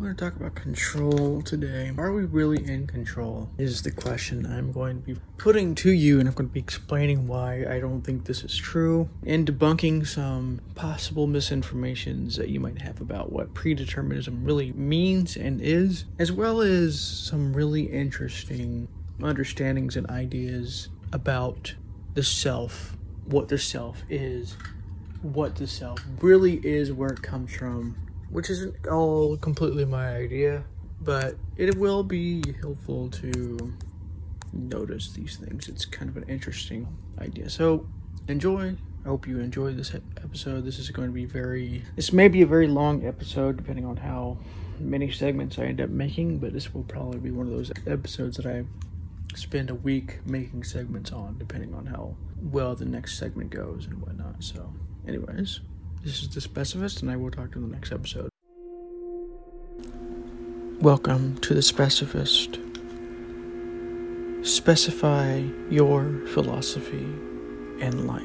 I'm going to talk about control today. Are we really in control? Is the question I'm going to be putting to you, and I'm going to be explaining why I don't think this is true and debunking some possible misinformations that you might have about what predeterminism really means and is, as well as some really interesting understandings and ideas about the self, what the self is, what the self really is, where it comes from which isn't all completely my idea, but it will be helpful to notice these things. It's kind of an interesting idea. So enjoy. I hope you enjoy this episode. This is going to be very, this may be a very long episode depending on how many segments I end up making, but this will probably be one of those episodes that I spend a week making segments on, depending on how well the next segment goes and whatnot. So, anyways, this is the Specifist, and I will talk to you in the next episode. Welcome to the Specifist. Specify your philosophy and life.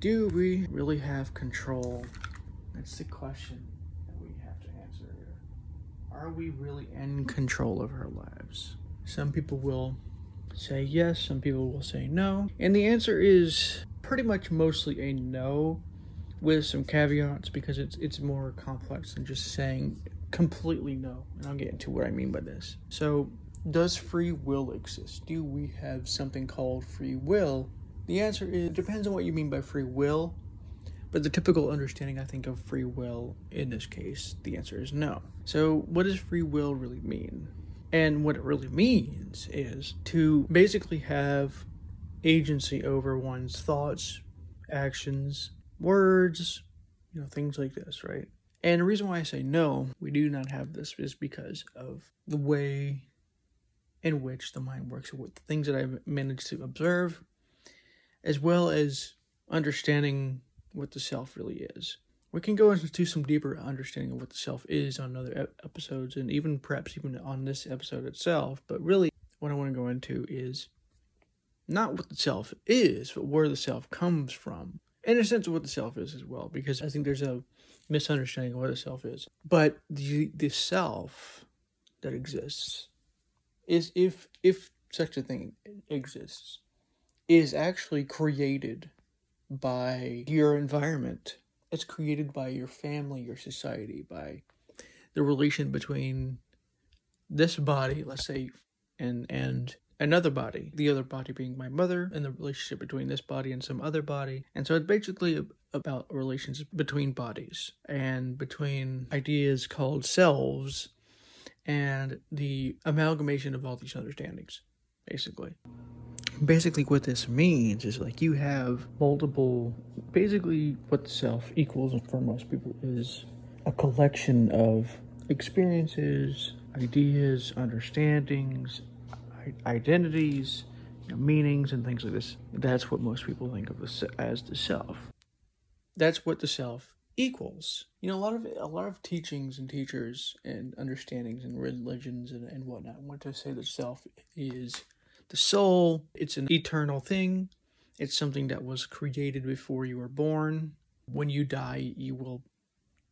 Do we really have control? That's the question that we have to answer here. Are we really in control of our lives? Some people will say yes, some people will say no. And the answer is pretty much mostly a no with some caveats because it's it's more complex than just saying completely no. And I'll get into what I mean by this. So, does free will exist? Do we have something called free will? The answer is it depends on what you mean by free will. But the typical understanding, I think, of free will in this case, the answer is no. So, what does free will really mean? And what it really means is to basically have agency over one's thoughts, actions, words, you know, things like this, right? And the reason why I say no, we do not have this is because of the way in which the mind works, with the things that I've managed to observe, as well as understanding what the self really is we can go into some deeper understanding of what the self is on other episodes and even perhaps even on this episode itself but really what i want to go into is not what the self is but where the self comes from. In a sense of what the self is as well because i think there's a misunderstanding of what the self is. But the the self that exists is if if such a thing exists is actually created by your environment it's created by your family, your society, by the relation between this body, let's say, and and another body, the other body being my mother, and the relationship between this body and some other body. And so it's basically about relations between bodies and between ideas called selves and the amalgamation of all these understandings, basically. Basically what this means is like you have multiple basically what self equals for most people is a collection of experiences ideas understandings identities you know, meanings and things like this. That's what most people think of as the self. That's what the self equals. You know a lot of a lot of teachings and teachers and understandings and religions and, and whatnot want to say that self is the soul, it's an eternal thing. It's something that was created before you were born. When you die, you will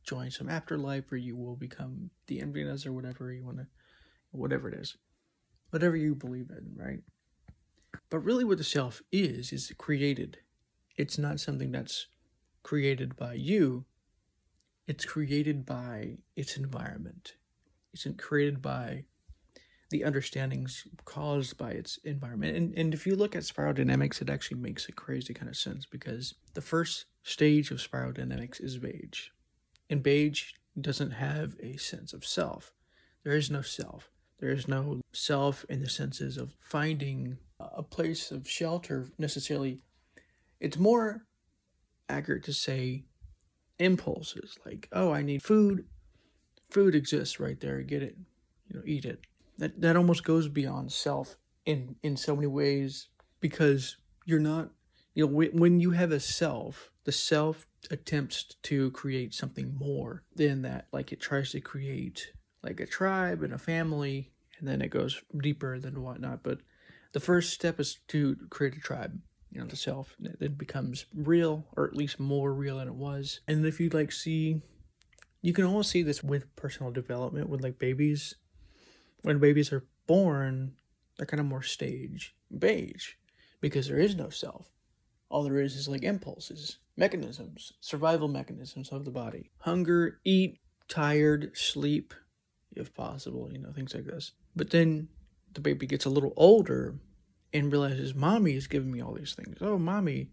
join some afterlife or you will become the emptiness or whatever you want to, whatever it is. Whatever you believe in, right? But really, what the self is, is created. It's not something that's created by you, it's created by its environment. It's created by the understandings caused by its environment. And, and if you look at spiral dynamics, it actually makes a crazy kind of sense because the first stage of spiral dynamics is Beige. And Beige doesn't have a sense of self. There is no self. There is no self in the senses of finding a place of shelter necessarily. It's more accurate to say impulses like, oh, I need food. Food exists right there. Get it. You know, eat it that that almost goes beyond self in in so many ways because you're not you know when you have a self the self attempts to create something more than that. Like it tries to create like a tribe and a family and then it goes deeper than whatnot. But the first step is to create a tribe you know the self it becomes real or at least more real than it was. And if you like see you can almost see this with personal development with like babies when babies are born they're kind of more stage beige because there is no self all there is is like impulses mechanisms survival mechanisms of the body hunger eat tired sleep if possible you know things like this but then the baby gets a little older and realizes mommy is giving me all these things. Oh, mommy.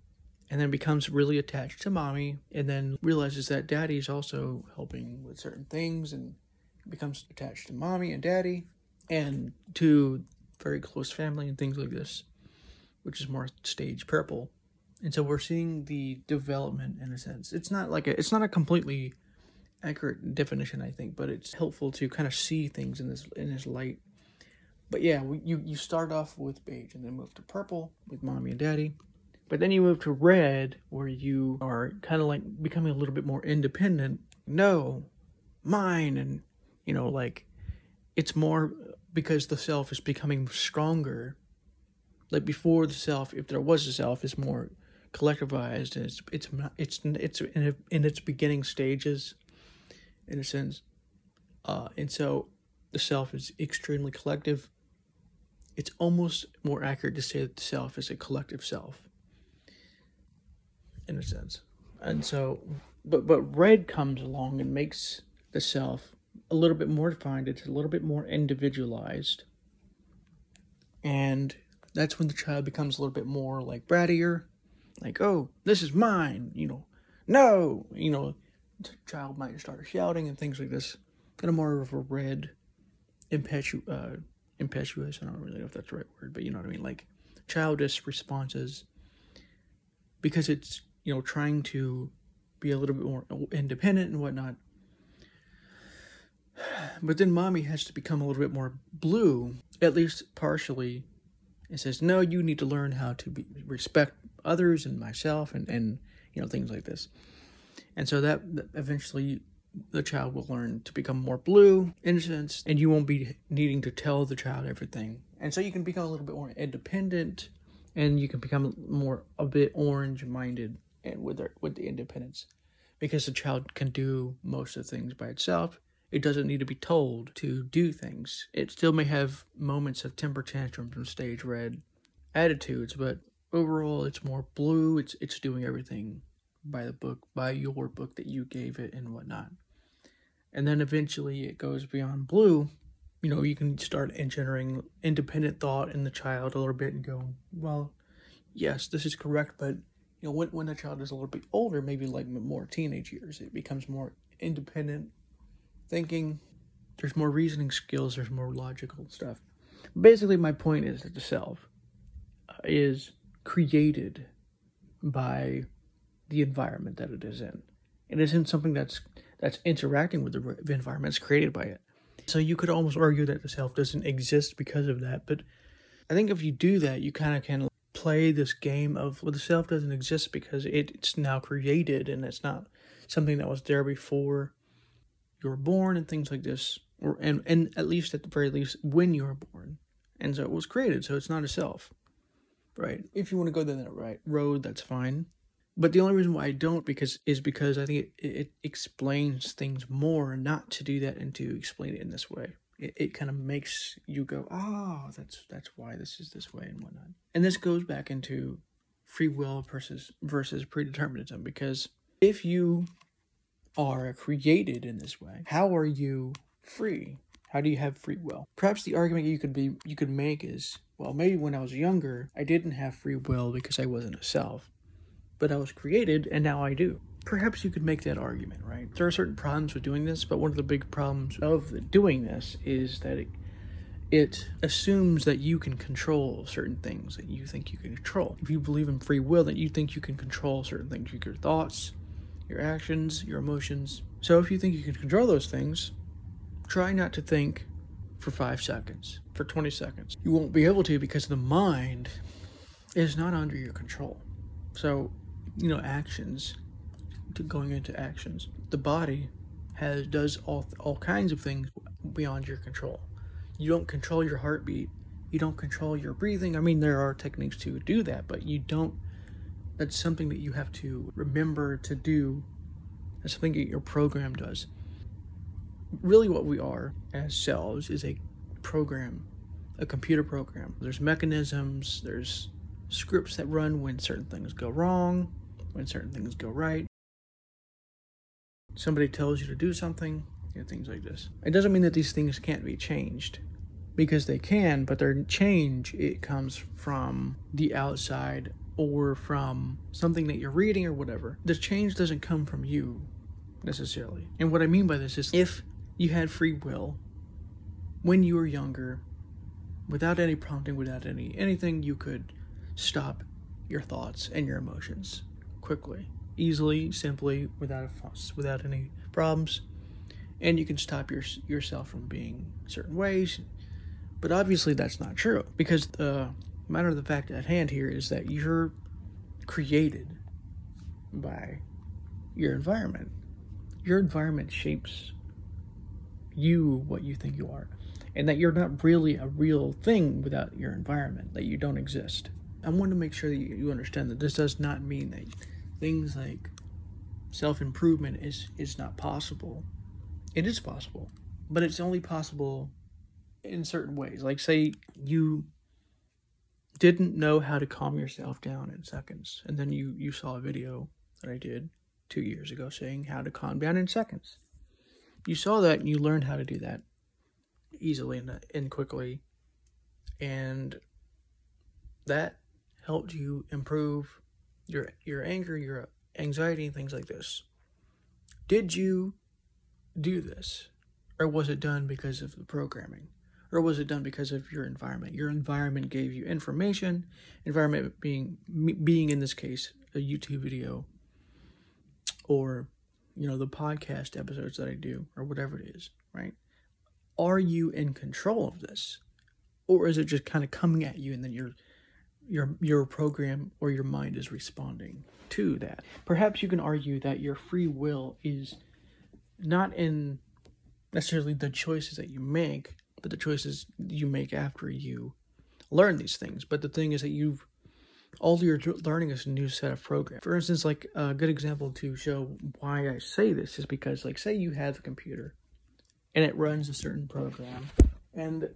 And then becomes really attached to mommy and then realizes that daddy is also helping with certain things and becomes attached to mommy and daddy and to very close family and things like this, which is more stage purple. And so we're seeing the development in a sense. It's not like a, it's not a completely accurate definition, I think, but it's helpful to kind of see things in this in this light but yeah, we, you you start off with beige and then move to purple with mommy and daddy. But then you move to red where you are kind of like becoming a little bit more independent. No, mine and you know like it's more because the self is becoming stronger. Like before the self, if there was a self, is more collectivized and it's it's it's it's in, in its beginning stages, in a sense. Uh, and so the self is extremely collective it's almost more accurate to say that the self is a collective self in a sense and so but but red comes along and makes the self a little bit more defined it's a little bit more individualized and that's when the child becomes a little bit more like brattier like oh this is mine you know no you know the child might start shouting and things like this kind of more of a red impetu uh, impetuous. I don't really know if that's the right word, but you know what I mean. Like childish responses because it's you know trying to be a little bit more independent and whatnot. But then mommy has to become a little bit more blue, at least partially. and says, no, you need to learn how to be, respect others and myself and, and, you know, things like this. And so that, eventually the child will learn to become more blue, innocent, and you won't be needing to tell the child everything. And so you can become a little bit more independent, and you can become more a bit orange minded and with their, with the independence, because the child can do most of the things by itself. It doesn't need to be told to do things. It still may have moments of temper tantrums and stage red attitudes, but overall it's more blue. It's it's doing everything by the book, by your book that you gave it and whatnot. And then eventually it goes beyond blue. You know, you can start entering independent thought in the child a little bit and go, well, yes, this is correct, but you know, when when the child is a little bit older, maybe like more teenage years, it becomes more independent thinking. There's more reasoning skills. There's more logical stuff. Basically, my point is that the self uh, is created by the environment that it is in. It isn't something that's that's interacting with the environment it's created by it. So you could almost argue that the self doesn't exist because of that. But I think if you do that, you kind of can play this game of well, the self doesn't exist because it's now created and it's not something that was there before you were born and things like this, or and and at least at the very least when you were born, and so it was created. So it's not a self, right? If you want to go down that right road, that's fine. But the only reason why I don't because is because I think it, it explains things more not to do that and to explain it in this way. It, it kind of makes you go, oh, that's that's why this is this way and whatnot. And this goes back into free will versus versus predeterminism because if you are created in this way, how are you free? How do you have free will? Perhaps the argument you could be you could make is, well, maybe when I was younger, I didn't have free will because I wasn't a self but I was created and now I do. Perhaps you could make that argument, right? There are certain problems with doing this, but one of the big problems of doing this is that it, it assumes that you can control certain things that you think you can control. If you believe in free will, that you think you can control certain things, your thoughts, your actions, your emotions. So if you think you can control those things, try not to think for five seconds, for 20 seconds. You won't be able to because the mind is not under your control. So you know actions to going into actions the body has does all all kinds of things beyond your control you don't control your heartbeat you don't control your breathing i mean there are techniques to do that but you don't That's something that you have to remember to do. That's something that your program does. Really, what we are as selves is a program, a computer program. There's mechanisms, there's scripts that run when certain things go wrong, when certain things go right. Somebody tells you to do something, you know, things like this. It doesn't mean that these things can't be changed because they can, but their change it comes from the outside or from something that you're reading or whatever. The change doesn't come from you necessarily. And what I mean by this is if you had free will when you were younger, without any prompting, without any anything, you could stop your thoughts and your emotions quickly, easily, simply, without a fuss, without any problems. And you can stop your, yourself from being certain ways. But obviously, that's not true because the matter of the fact at hand here is that you're created by your environment. Your environment shapes you what you think you are, and that you're not really a real thing without your environment, that you don't exist. I want to make sure that you understand that this does not mean that things like self improvement is, is not possible. It is possible, but it's only possible in certain ways. Like, say you didn't know how to calm yourself down in seconds, and then you, you saw a video that I did two years ago saying how to calm down in seconds. You saw that and you learned how to do that easily and, and quickly, and that helped you improve your your anger, your anxiety, and things like this. Did you do this, or was it done because of the programming, or was it done because of your environment? Your environment gave you information. Environment being being in this case a YouTube video, or you know the podcast episodes that I do, or whatever it is, right? Are you in control of this, or is it just kind of coming at you and then you're your your program or your mind is responding to that. Perhaps you can argue that your free will is not in necessarily the choices that you make, but the choices you make after you learn these things. But the thing is that you've all you're learning is a new set of programs. For instance, like a good example to show why I say this is because, like, say you have a computer and it runs a certain program, and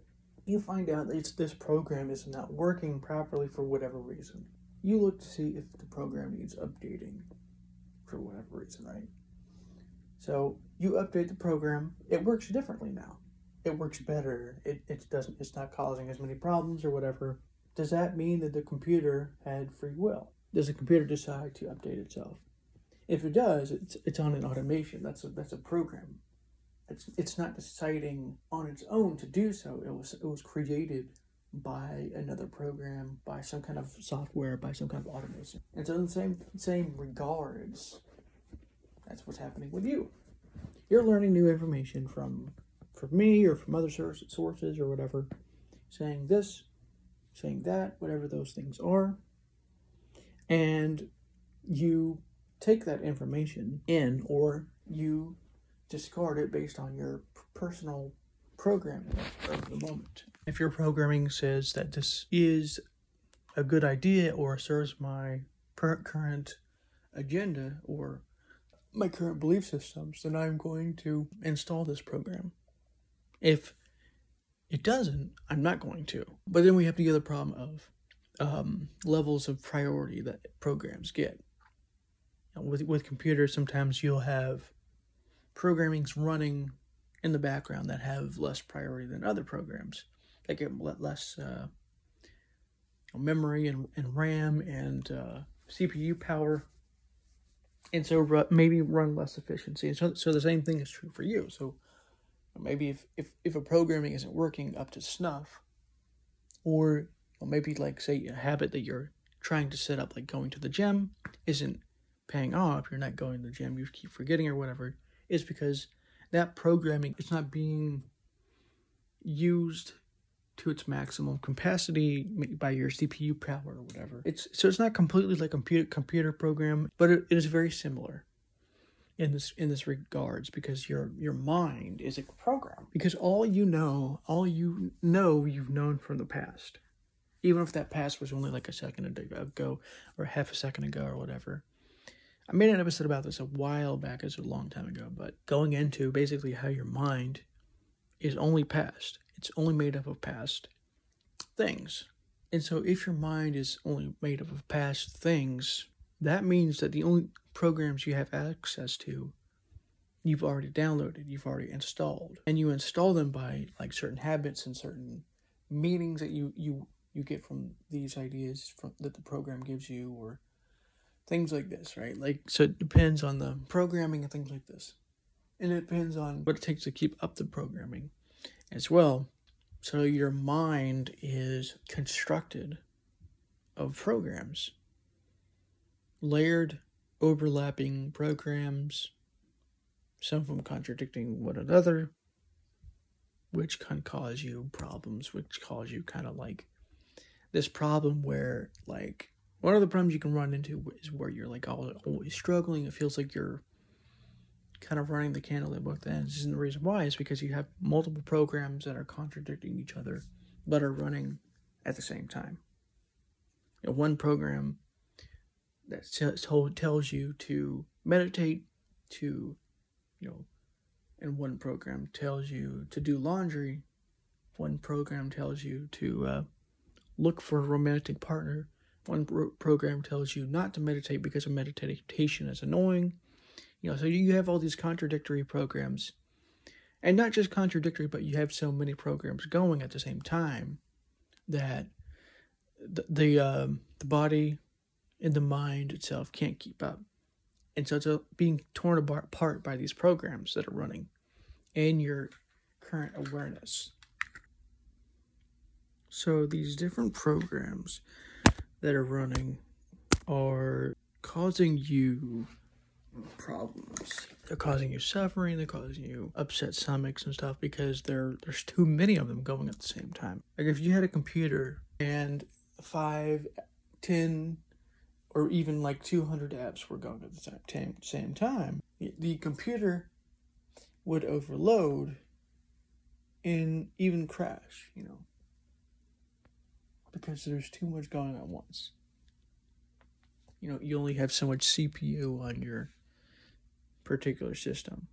you find out that this program is not working properly for whatever reason. You look to see if the program needs updating for whatever reason, right? So you update the program. It works differently now. It works better. It, it doesn't. It's not causing as many problems or whatever. Does that mean that the computer had free will? Does the computer decide to update itself? If it does, it's it's on an automation. That's a that's a program it's it's not deciding on its own to do so. It was it was created by another program, by some kind of software, by some kind of automation. And so in the same same regards, that's what's happening with you. You're learning new information from from me or from other sources or whatever, saying this, saying that, whatever those things are. And you take that information in or you discard it based on your personal programming of the moment. If your programming says that this is a good idea or serves my current agenda or my current belief systems, then I'm going to install this program. If it doesn't, I'm not going to. But then we have the other problem of um, levels of priority that programs get. with with computers, sometimes you'll have programming's running in the background that have less priority than other programs that get less uh, memory and, and RAM and uh, CPU power, and so maybe run less efficiency. And so, so the same thing is true for you. So maybe if, if, if a programming isn't working up to snuff, or maybe like say a habit that you're trying to set up, like going to the gym, isn't paying off, you're not going to the gym, you keep forgetting or whatever, is because that programming is not being used to its maximum capacity by your CPU power or whatever. It's so it's not completely like a computer computer program, but it, it is very similar in this in this regards because your your mind is a program because all you know all you know you've known from the past even if that past was only like a second uh, ago or half a second ago or whatever. I made an episode about this a while back, it's a long time ago, but going into basically how your mind is only past. It's only made up of past things. And so if your mind is only made up of past things, that means that the only programs you have access to you've already downloaded, you've already installed. And you install them by like certain habits and certain meanings that you you you get from these ideas from that the program gives you or things like this, right? Like so it depends on the programming and things like this. And it depends on what it takes to keep up the programming as well. So your mind is constructed of programs. Layered overlapping programs, some of them contradicting one another, which can cause you problems, which cause you kind of like this problem where like one of the problems you can run into is where you're like always struggling. It feels like you're kind of running the candle at both ends. And the reason why is because you have multiple programs that are contradicting each other, but are running at the same time. You know, one program that tells you to meditate, to, you know, and one program tells you to do laundry. One program tells you to uh, look for a romantic partner. One pro- program tells you not to meditate because meditation is annoying. You know, so you have all these contradictory programs. And not just contradictory, but you have so many programs going at the same time that the the, um, the body and the mind itself can't keep up. And so it's being torn apart by these programs that are running in your current awareness. So these different programs that are running are causing you problems. They're causing you suffering, they're causing you upset stomachs and stuff because there there's too many of them going at the same time. Like if you had a computer and five, ten, or even like 200 apps were going at the same, same time, the computer would overload and even crash, you know because there's too much going on once. You know, you only have so much CPU on your particular system.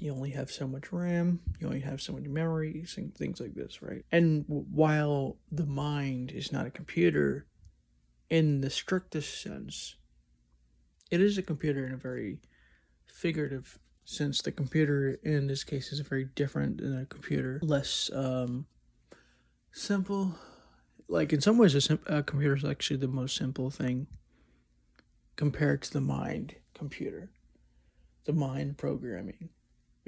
You only have so much RAM, you only have so much memories and things like this, right? And while the mind is not a computer in the strictest sense, it is a computer in a very figurative sense. The computer in this case is very different than a computer, less um, simple. Like in some ways, a, sim- a computer is actually the most simple thing compared to the mind computer, the mind programming,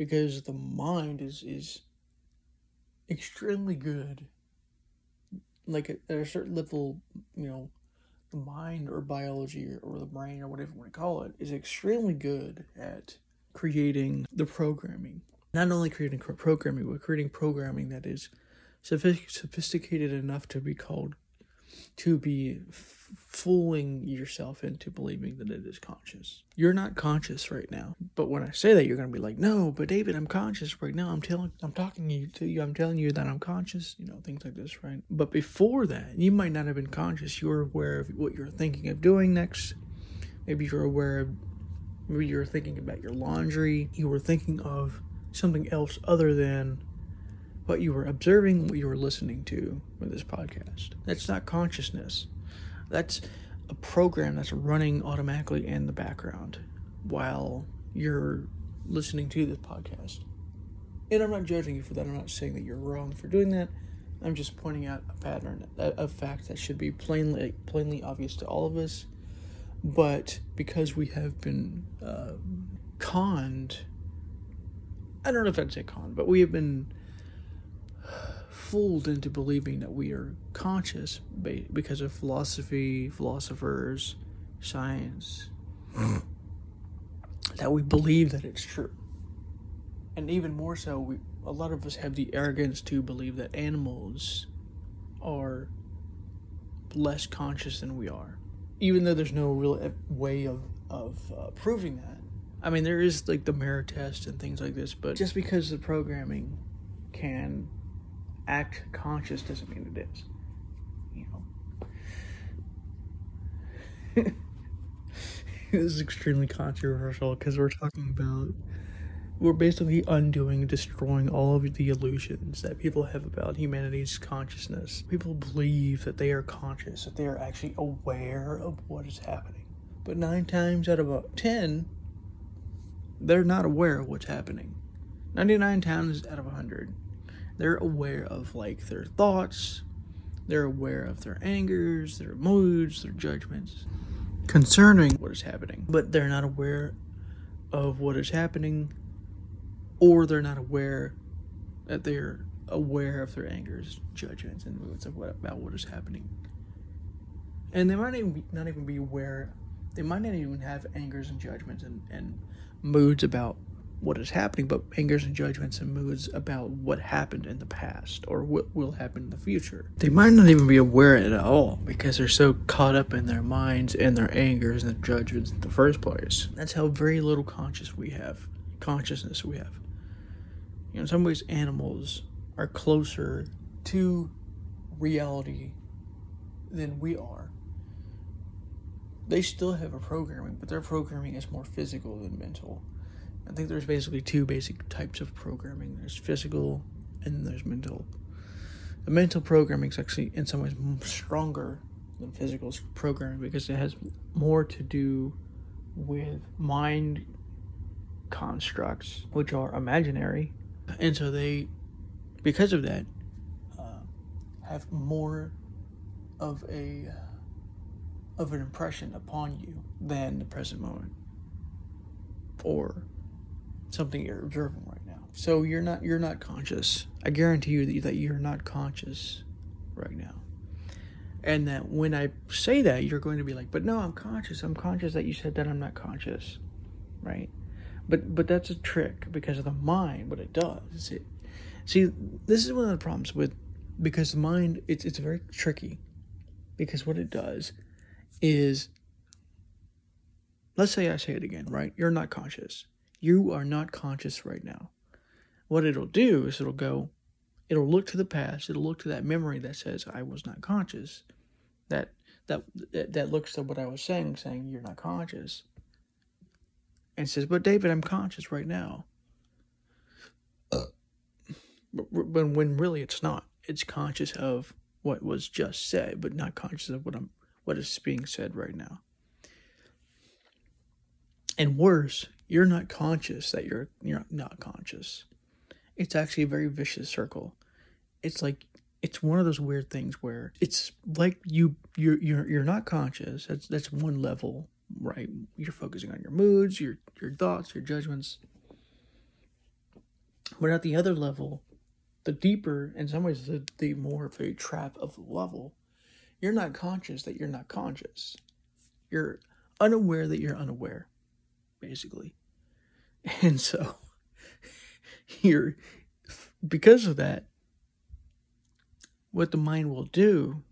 because the mind is is extremely good. Like at, a certain level, you know, the mind or biology or the brain or whatever you want to call it is extremely good at creating the programming. Not only creating programming, but creating programming that is sophisticated enough to be called to be f- fooling yourself into believing that it is conscious. You're not conscious right now. But when I say that, you're going to be like, "No, but David, I'm conscious right now. I'm telling I'm talking you to you. I'm telling you that I'm conscious, you know, things like this, right? But before that, you might not have been conscious. You were aware of what you're thinking of doing next. Maybe you're aware of maybe you're thinking about your laundry. You were thinking of something else other than what you were observing, what you were listening to with this podcast. That's not consciousness. That's a program that's running automatically in the background while you're listening to this podcast. And I'm not judging you for that. I'm not saying that you're wrong for doing that. I'm just pointing out a pattern, a, fact that should be plainly plainly obvious to all of us. But because we have been uh, conned, I don't know if I'd say conned, but we have been fooled into believing that we are conscious because of philosophy, philosophers, science, that we believe that it's true. And even more so, we, a lot of us have the arrogance to believe that animals are less conscious than we are, even though there's no real way of, of uh, proving that. I mean, there is like the mirror test and things like this, but just because the programming can act conscious doesn't mean it is. You know. this is extremely controversial because we're talking about we're basically undoing destroying all of the illusions that people have about humanity's consciousness people believe that they are conscious that they are actually aware of what is happening but nine times out of ten they're not aware of what's happening 99 times out of 100 they're aware of like their thoughts. They're aware of their angers their moods their judgments concerning what is happening. But they're not aware of what is happening or they're not aware that they're aware of their angers judgments and moods of what about what is happening. And they might even be, not even be aware they might not even have angers and judgments and, and moods about what is happening, but angers and judgments and moods about what happened in the past or what will happen in the future. They might not even be aware of it at all because they're so caught up in their minds and their angers and their judgments in the first place. That's how very little conscious we have, consciousness we have. You know, in some ways, animals are closer to reality than we are. They still have a programming, but their programming is more physical than mental I think there's basically two basic types of programming there's physical and there's mental. The mental programming is actually, in some ways, stronger than physical programming because it has more to do with mind constructs, which are imaginary. And so they, because of that, uh, have more of a of an impression upon you than the present moment or something you're observing right now. So you're not you're not conscious. I guarantee you that you're not conscious right now. And that when I say that, you're going to be like, "But no, I'm conscious. I'm conscious that you said that I'm not conscious." Right? But but that's a trick because of the mind. What it does is it See, this is one of the problems with because the mind it's it's very tricky because what it does is let's say I say it again, right? You're not conscious. You are not conscious right now. What it'll do is it'll go, it'll look to the past, it'll look to that memory that says I was not conscious. That that that looks to what I was saying, saying you're not conscious. And says, but David, I'm conscious right now. But, but when really it's not. It's conscious of what was just said, but not conscious of what I'm what is being said right now. And worse, you're not conscious that you're you're not conscious. It's actually a very vicious circle. It's like it's one of those weird things where it's like you you're you're you're not conscious. That's that's one level, right? You're focusing on your moods, your your thoughts, your judgments. But at the other level, the deeper, in some ways, the, the more of a trap of the level, you're not conscious that you're not conscious. You're unaware that you're unaware, basically. And so you're because of that, what the mind will do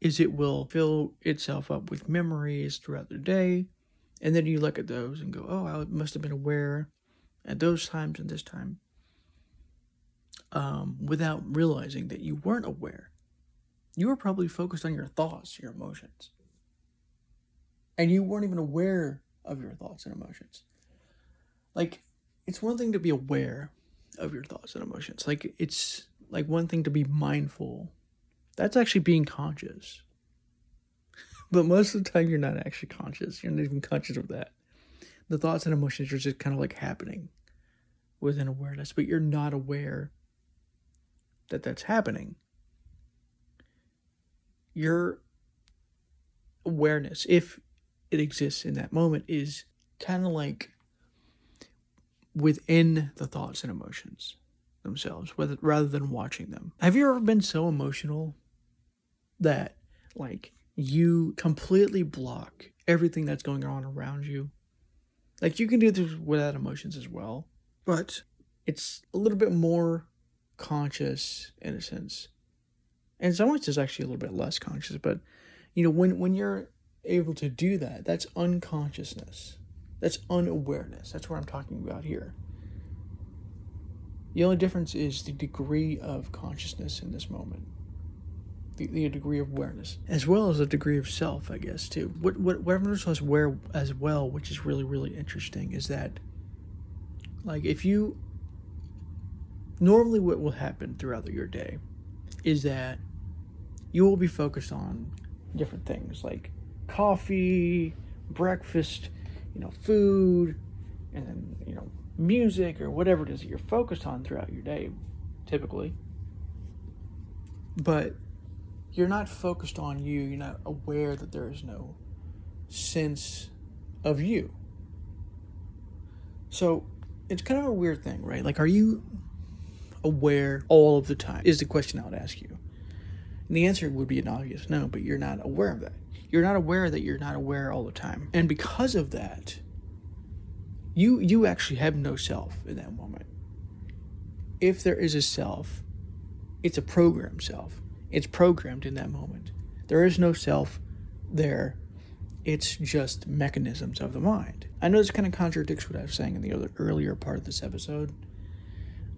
is it will fill itself up with memories throughout the day. And then you look at those and go, oh, I must have been aware at those times and this time um, without realizing that you weren't aware. You were probably focused on your thoughts, your emotions. And you weren't even aware of your thoughts and emotions like it's one thing to be aware of your thoughts and emotions. Like it's like one thing to be mindful. That's actually being conscious. but most of the time you're not actually conscious. You're not even conscious of that. The thoughts and emotions are just kind of like happening within awareness, but you're not aware that that's happening. Your awareness, if it exists in that moment, is kind of like within the thoughts and emotions themselves rather than watching them. Have you ever been so emotional that like you completely block everything that's going on around you? Like you can do this without emotions as well, but it's a little bit more conscious in a sense. And some ways it's actually a little bit less conscious, but you know, when when you're able to do that, that's unconsciousness. That's unawareness. That's what I'm talking about here. The only difference is the degree of consciousness in this moment. The, the degree of awareness, as well as a degree of self, I guess, too. What what what I've noticed as where as well, which is really really interesting, is that like if you normally what will happen throughout your day is that you will be focused on different things like coffee, breakfast, you know, food, and then, you know, music or whatever it is that you're focused on throughout your day, typically. But you're not focused on you, you're not aware that there is no sense of you. So it's kind of a weird thing, right? Like, are you aware all of the time? Is the question I would ask you. And the answer would be an obvious no, but you're not aware of that. You're not aware that you're not aware all the time. And because of that, you you actually have no self in that moment. If there is a self, it's a programmed self. It's programmed in that moment. There is no self there. It's just mechanisms of the mind. I know this kind of contradicts what I was saying in the other earlier part of this episode,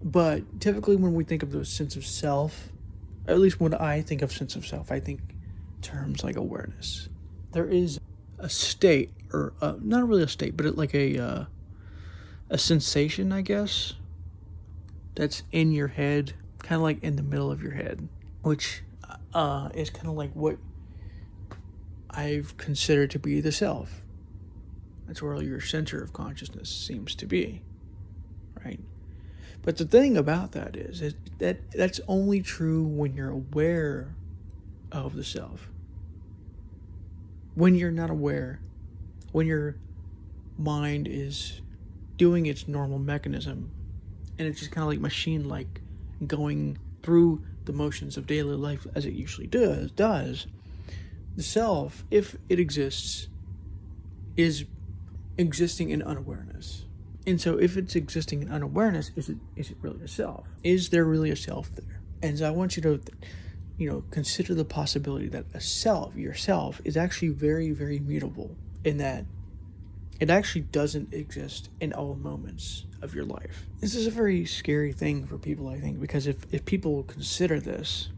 but typically when we think of the sense of self, at least when I think of sense of self, I think terms like awareness. There is a state, or uh, not really a state, but like a uh, a sensation, I guess, that's in your head, kind of like in the middle of your head, which uh, is kind of like what I've considered to be the self. That's where your center of consciousness seems to be, right? But the thing about that is, is that that's only true when you're aware of the self. When you're not aware, when your mind is doing its normal mechanism and it's just kind of like machine like going through the motions of daily life as it usually does does the self if it exists is existing in unawareness and so if it's existing in unawareness, is it is it really a self? Is there really a self there? And so I want you to you know, consider the possibility that a self, yourself, is actually very, very mutable in that it actually doesn't exist in all moments of your life. This is a very scary thing for people, I think, because if, if people consider this,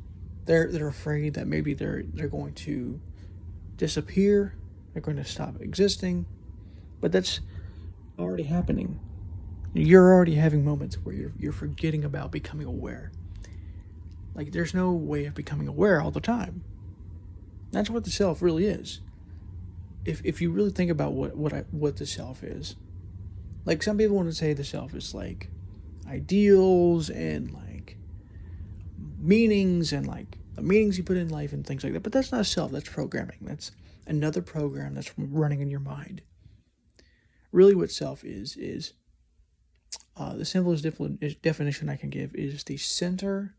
they're they're afraid that maybe they're they're going to disappear, they're going to stop existing. But that's already happening. You're already having moments where you're, you're forgetting about becoming aware. Like, there's no way of becoming aware all the time. That's what the self really is. If, if you really think about what, what, I, what the self is, like, some people want to say the self is like ideals and like meanings and like the meanings you put in life and things like that. But that's not self, that's programming. That's another program that's running in your mind really what self is is uh, the simplest definition I can give is the center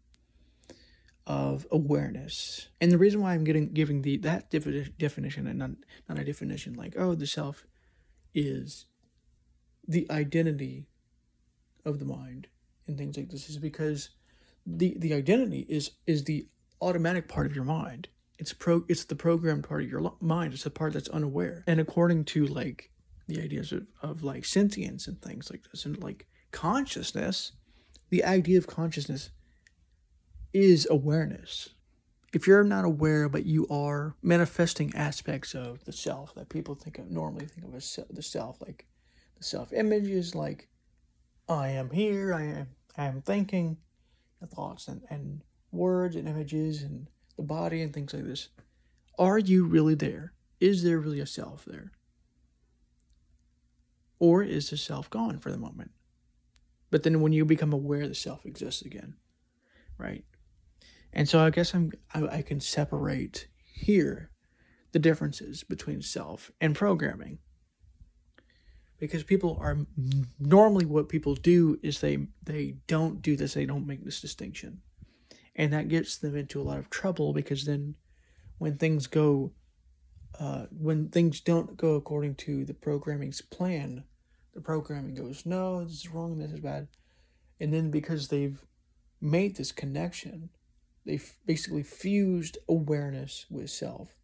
of awareness. And the reason why I'm getting giving the that defi- definition and not not a definition like oh the self is the identity of the mind and things like this is because the the identity is is the automatic part of your mind. It's pro it's the programmed part of your mind. It's the part that's unaware. And according to like the ideas of, of like sentience and things like this and like consciousness the idea of consciousness is awareness if you're not aware but you are manifesting aspects of the self that people think of normally think of as the self like the self images like i am here i am i am thinking thoughts and, and words and images and the body and things like this are you really there is there really a self there or is the self gone for the moment? But then when you become aware, the self exists again, right? And so I guess I'm I, I can separate here the differences between self and programming because people are normally what people do is they they don't do this they don't make this distinction and that gets them into a lot of trouble because then when things go uh, when things don't go according to the programming's plan the programming goes, no, this is wrong, this is bad. And then because they've made this connection, they've basically fused awareness with self,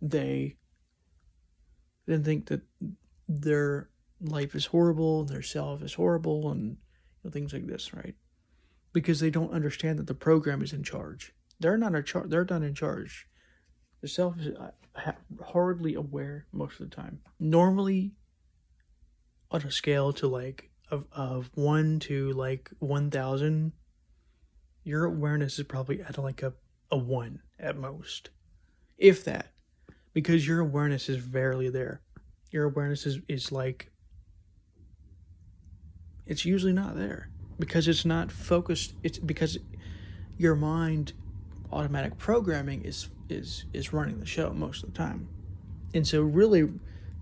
they then think that their life is horrible, their self is horrible, and you know, things like this, right? because they don't understand that the program is in charge. They're not in charge. They're not in charge. The self is uh, hardly aware most of the time. Normally, on a scale to like of of one to like one thousand, your awareness is probably at like a a one at most, if that, because your awareness is barely there. Your awareness is is like it's usually not there because it's not focused. It's because your mind automatic programming is is is running the show most of the time, and so really,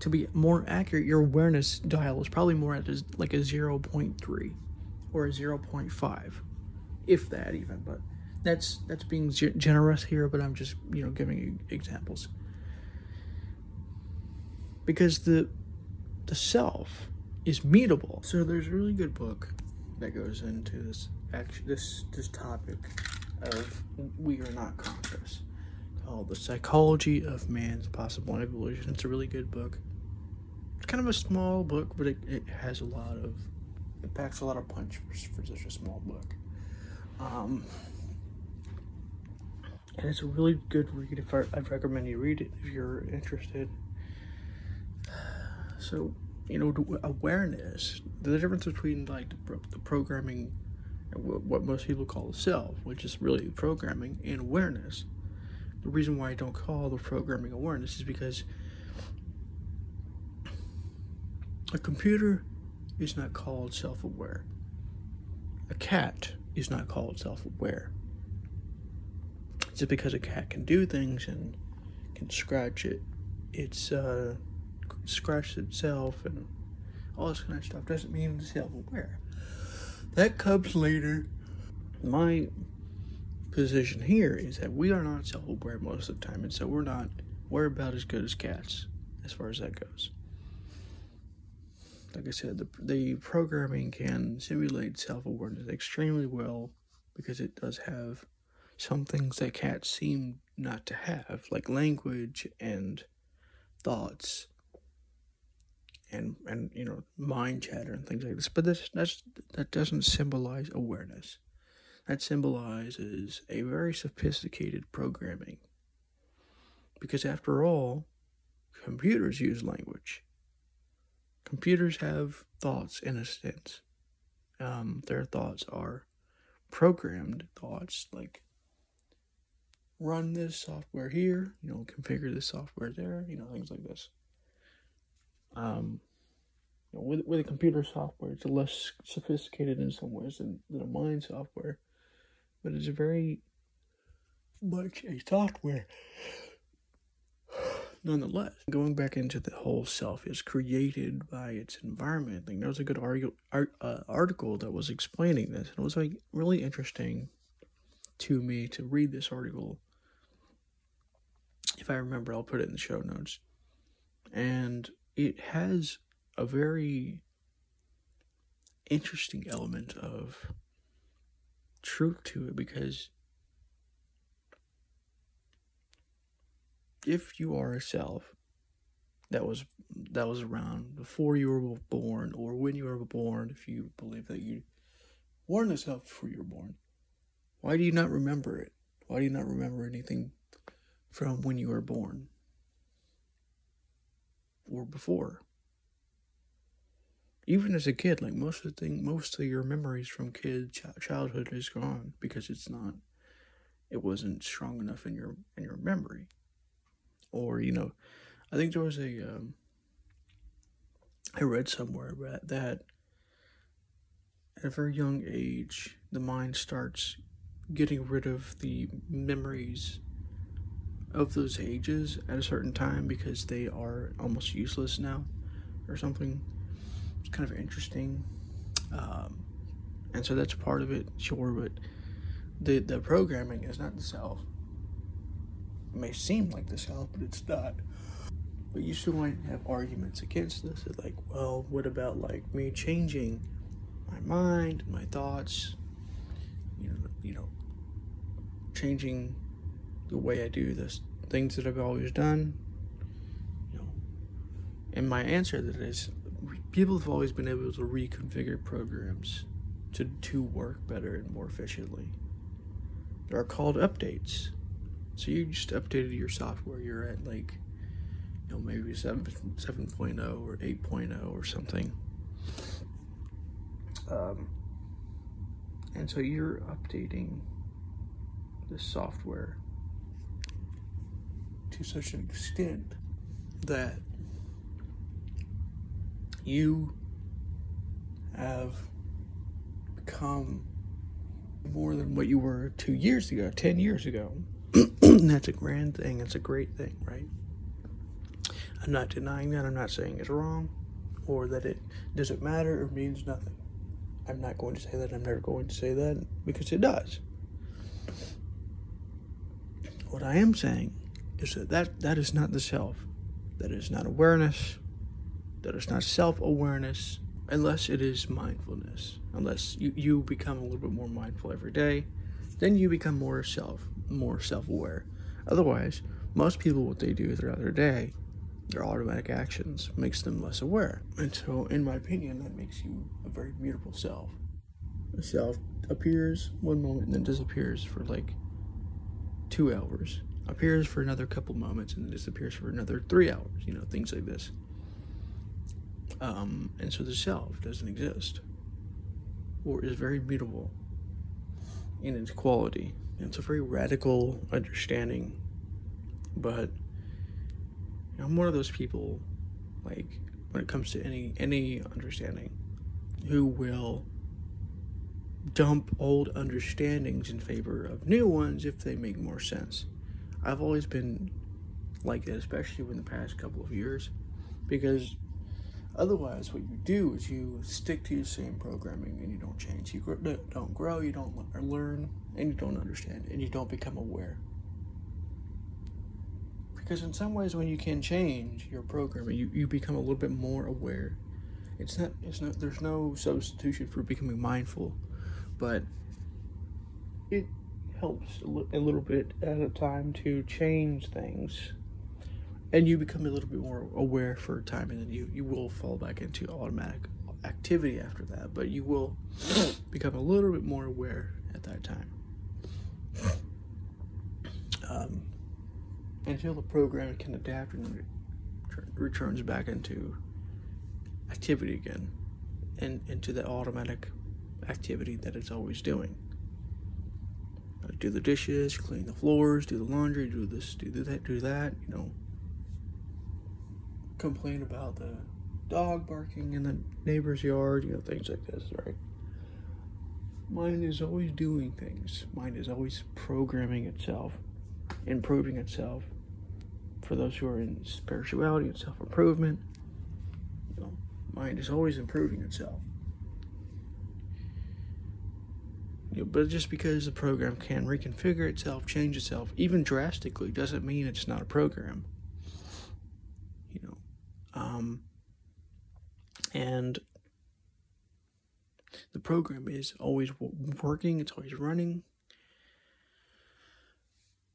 to be more accurate, your awareness dial is probably more at like a zero point three or a zero point five, if that even. But that's that's being generous here. But I'm just you know giving examples because the the self is mutable. So there's a really good book that goes into this actually this this topic of we are not conscious called The Psychology of Man's Possible Evolution. It's a really good book. It's kind of a small book, but it, it has a lot of it packs a lot of punch for, for such a small book. Um, and it's a really good read. If I, I'd recommend you read it if you're interested. So you know, awareness, the difference between like the, pro- the programming, what most people call the self, which is really programming, and awareness. The reason why I don't call the programming awareness is because a computer is not called self aware. A cat is not called self aware. Just because a cat can do things and can scratch it, it's uh, scratched itself and all this kind of stuff doesn't mean it's self-aware. That comes later. My position here is that we are not self-aware most of the time, and so we're not we're about as good as cats as far as that goes. Like I said, the the programming can simulate self-awareness extremely well because it does have some things that cats seem not to have, like language and thoughts and and you know mind chatter and things like this. But this that's that doesn't symbolize awareness. That symbolizes a very sophisticated programming. Because after all, computers use language. Computers have thoughts in a sense. Um, their thoughts are programmed thoughts like run this software here, you know, configure this software there, you know, things like this um, you know, with with a computer software, it's less sophisticated in some ways than, than a mind software, but it's very much a software. Nonetheless, going back into the whole self is created by its environment. Like there was a good uh, article that was explaining this, and it was like really interesting to me to read this article. If I remember, I'll put it in the show notes. And it has a very interesting element of truth to it because if you are a self that was that was around before you were born or when you were born if you believe that you weren't a self before you were born why do you not remember it why do you not remember anything from when you were born or before. Even as a kid, like most of the thing, most of your memories from kid ch- childhood is gone because it's not, it wasn't strong enough in your in your memory. Or you know, I think there was a, um, I read somewhere that that at a very young age, the mind starts getting rid of the memories of those ages at a certain time because they are almost useless now or something. It's kind of interesting. Um, and so that's part of it, sure, but the, the programming is not the self. May seem like the self, but it's not. But you still might have arguments against this. It's like, well, what about like me changing my mind, my thoughts, you know, you know, changing the way I do this things that I've always done. You know, and my answer to that is people have always been able to reconfigure programs to, to work better and more efficiently. They are called updates. So you just updated your software. You're at like, you know, maybe 7, 7.0 or 8.0 or something. Um, and so you're updating the software to such an extent that you have become more than what you were two years ago, 10 years ago. that's a grand thing. It's a great thing, right? I'm not denying that. I'm not saying it's wrong or that it doesn't matter or means nothing. I'm not going to say that. I'm never going to say that because it does. What I am saying is that that, that is not the self. That is not awareness. That is not self awareness unless it is mindfulness. Unless you, you become a little bit more mindful every day, then you become more self, more self aware. Otherwise, most people, what they do throughout their day, their automatic actions, makes them less aware. And so, in my opinion, that makes you a very mutable self. A self appears one moment and then disappears for like two hours, appears for another couple moments and then disappears for another three hours, you know, things like this. Um, and so the self doesn't exist or is very mutable in its quality. It's a very radical understanding, but I'm one of those people, like when it comes to any any understanding, who will dump old understandings in favor of new ones if they make more sense. I've always been like that, especially in the past couple of years, because otherwise, what you do is you stick to your same programming and you don't change. You don't grow, you don't learn, and you don't understand, and you don't become aware. Because in some ways, when you can change your programming, you, you become a little bit more aware. It's not. It's not. There's no substitution for becoming mindful, but it helps a little bit at a time to change things and you become a little bit more aware for a time and then you, you will fall back into automatic activity after that. But you will become a little bit more aware at that time. Um, until the program can adapt and re- returns back into activity again and into the automatic activity that it's always doing. Uh, do the dishes, clean the floors, do the laundry, do this, do that, do that, you know. Complain about the dog barking in the neighbor's yard, you know, things like this, right? Mind is always doing things. Mind is always programming itself, improving itself. For those who are in spirituality and self improvement, you know, mind is always improving itself. You know, but just because the program can reconfigure itself, change itself, even drastically, doesn't mean it's not a program. Um, and the program is always working, it's always running,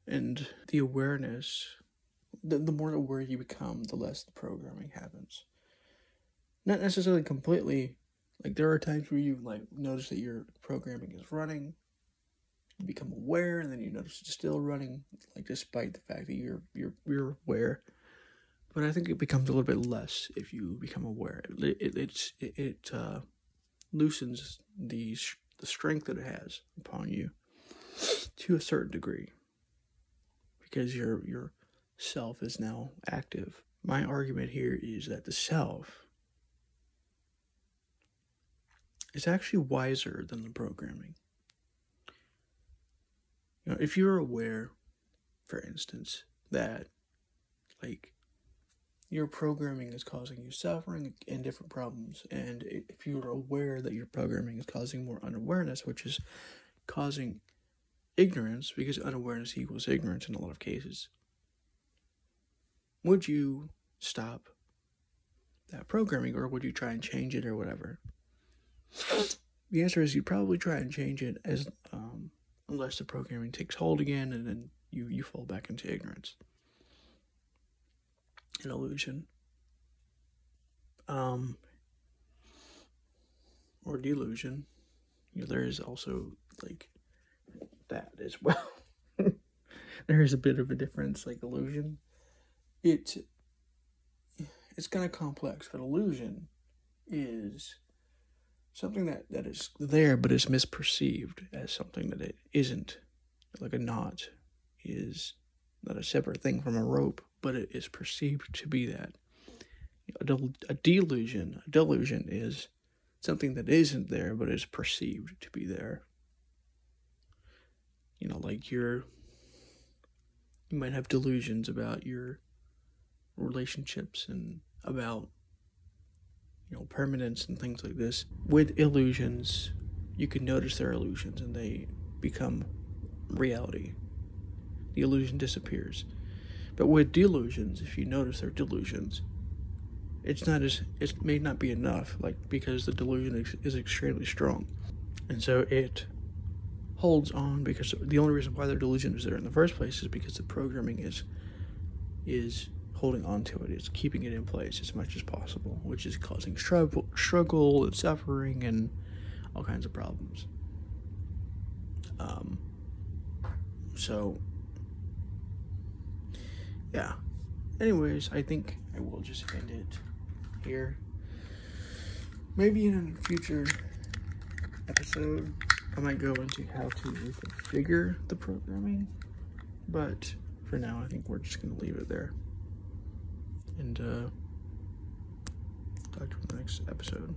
and the awareness, the, the more aware you become, the less the programming happens. Not necessarily completely like there are times where you like notice that your programming is running, you become aware, and then you notice it's still running, like despite the fact that you're you're you're aware. But I think it becomes a little bit less if you become aware. It it it's, it, it uh, loosens the the strength that it has upon you to a certain degree because your your self is now active. My argument here is that the self is actually wiser than the programming. You know, if you're aware, for instance, that like your programming is causing you suffering and different problems, and if you're aware that your programming is causing more unawareness, which is causing ignorance, because unawareness equals ignorance in a lot of cases, would you stop that programming or would you try and change it or whatever? The answer is you'd probably try and change it as um, unless the programming takes hold again, and then you you fall back into ignorance, an illusion, um, or delusion, you know, there is also like that as well. there is a bit of a difference, like illusion. It it's kind of complex, but illusion is something that, that is there but is misperceived as something that it isn't. Like a knot is not a separate thing from a rope, but it is perceived to be that. A, del- a delusion, a delusion is something that isn't there but is perceived to be there. You know, like you're, you might have delusions about your relationships and about you know permanence and things like this with illusions you can notice they're illusions and they become reality the illusion disappears but with delusions if you notice they're delusions it's not as it may not be enough like because the delusion is, is extremely strong and so it holds on because the only reason why the delusion is there in the first place is because the programming is is holding on to it. It's keeping it in place as much as possible, which is causing struggle, struggle and suffering and all kinds of problems. Um, so, yeah. Anyways, I think I will just end it here. Maybe in a future episode, I might go into how to reconfigure the programming, but for now, I think we're just going to leave it there and uh, talk to you in the next episode.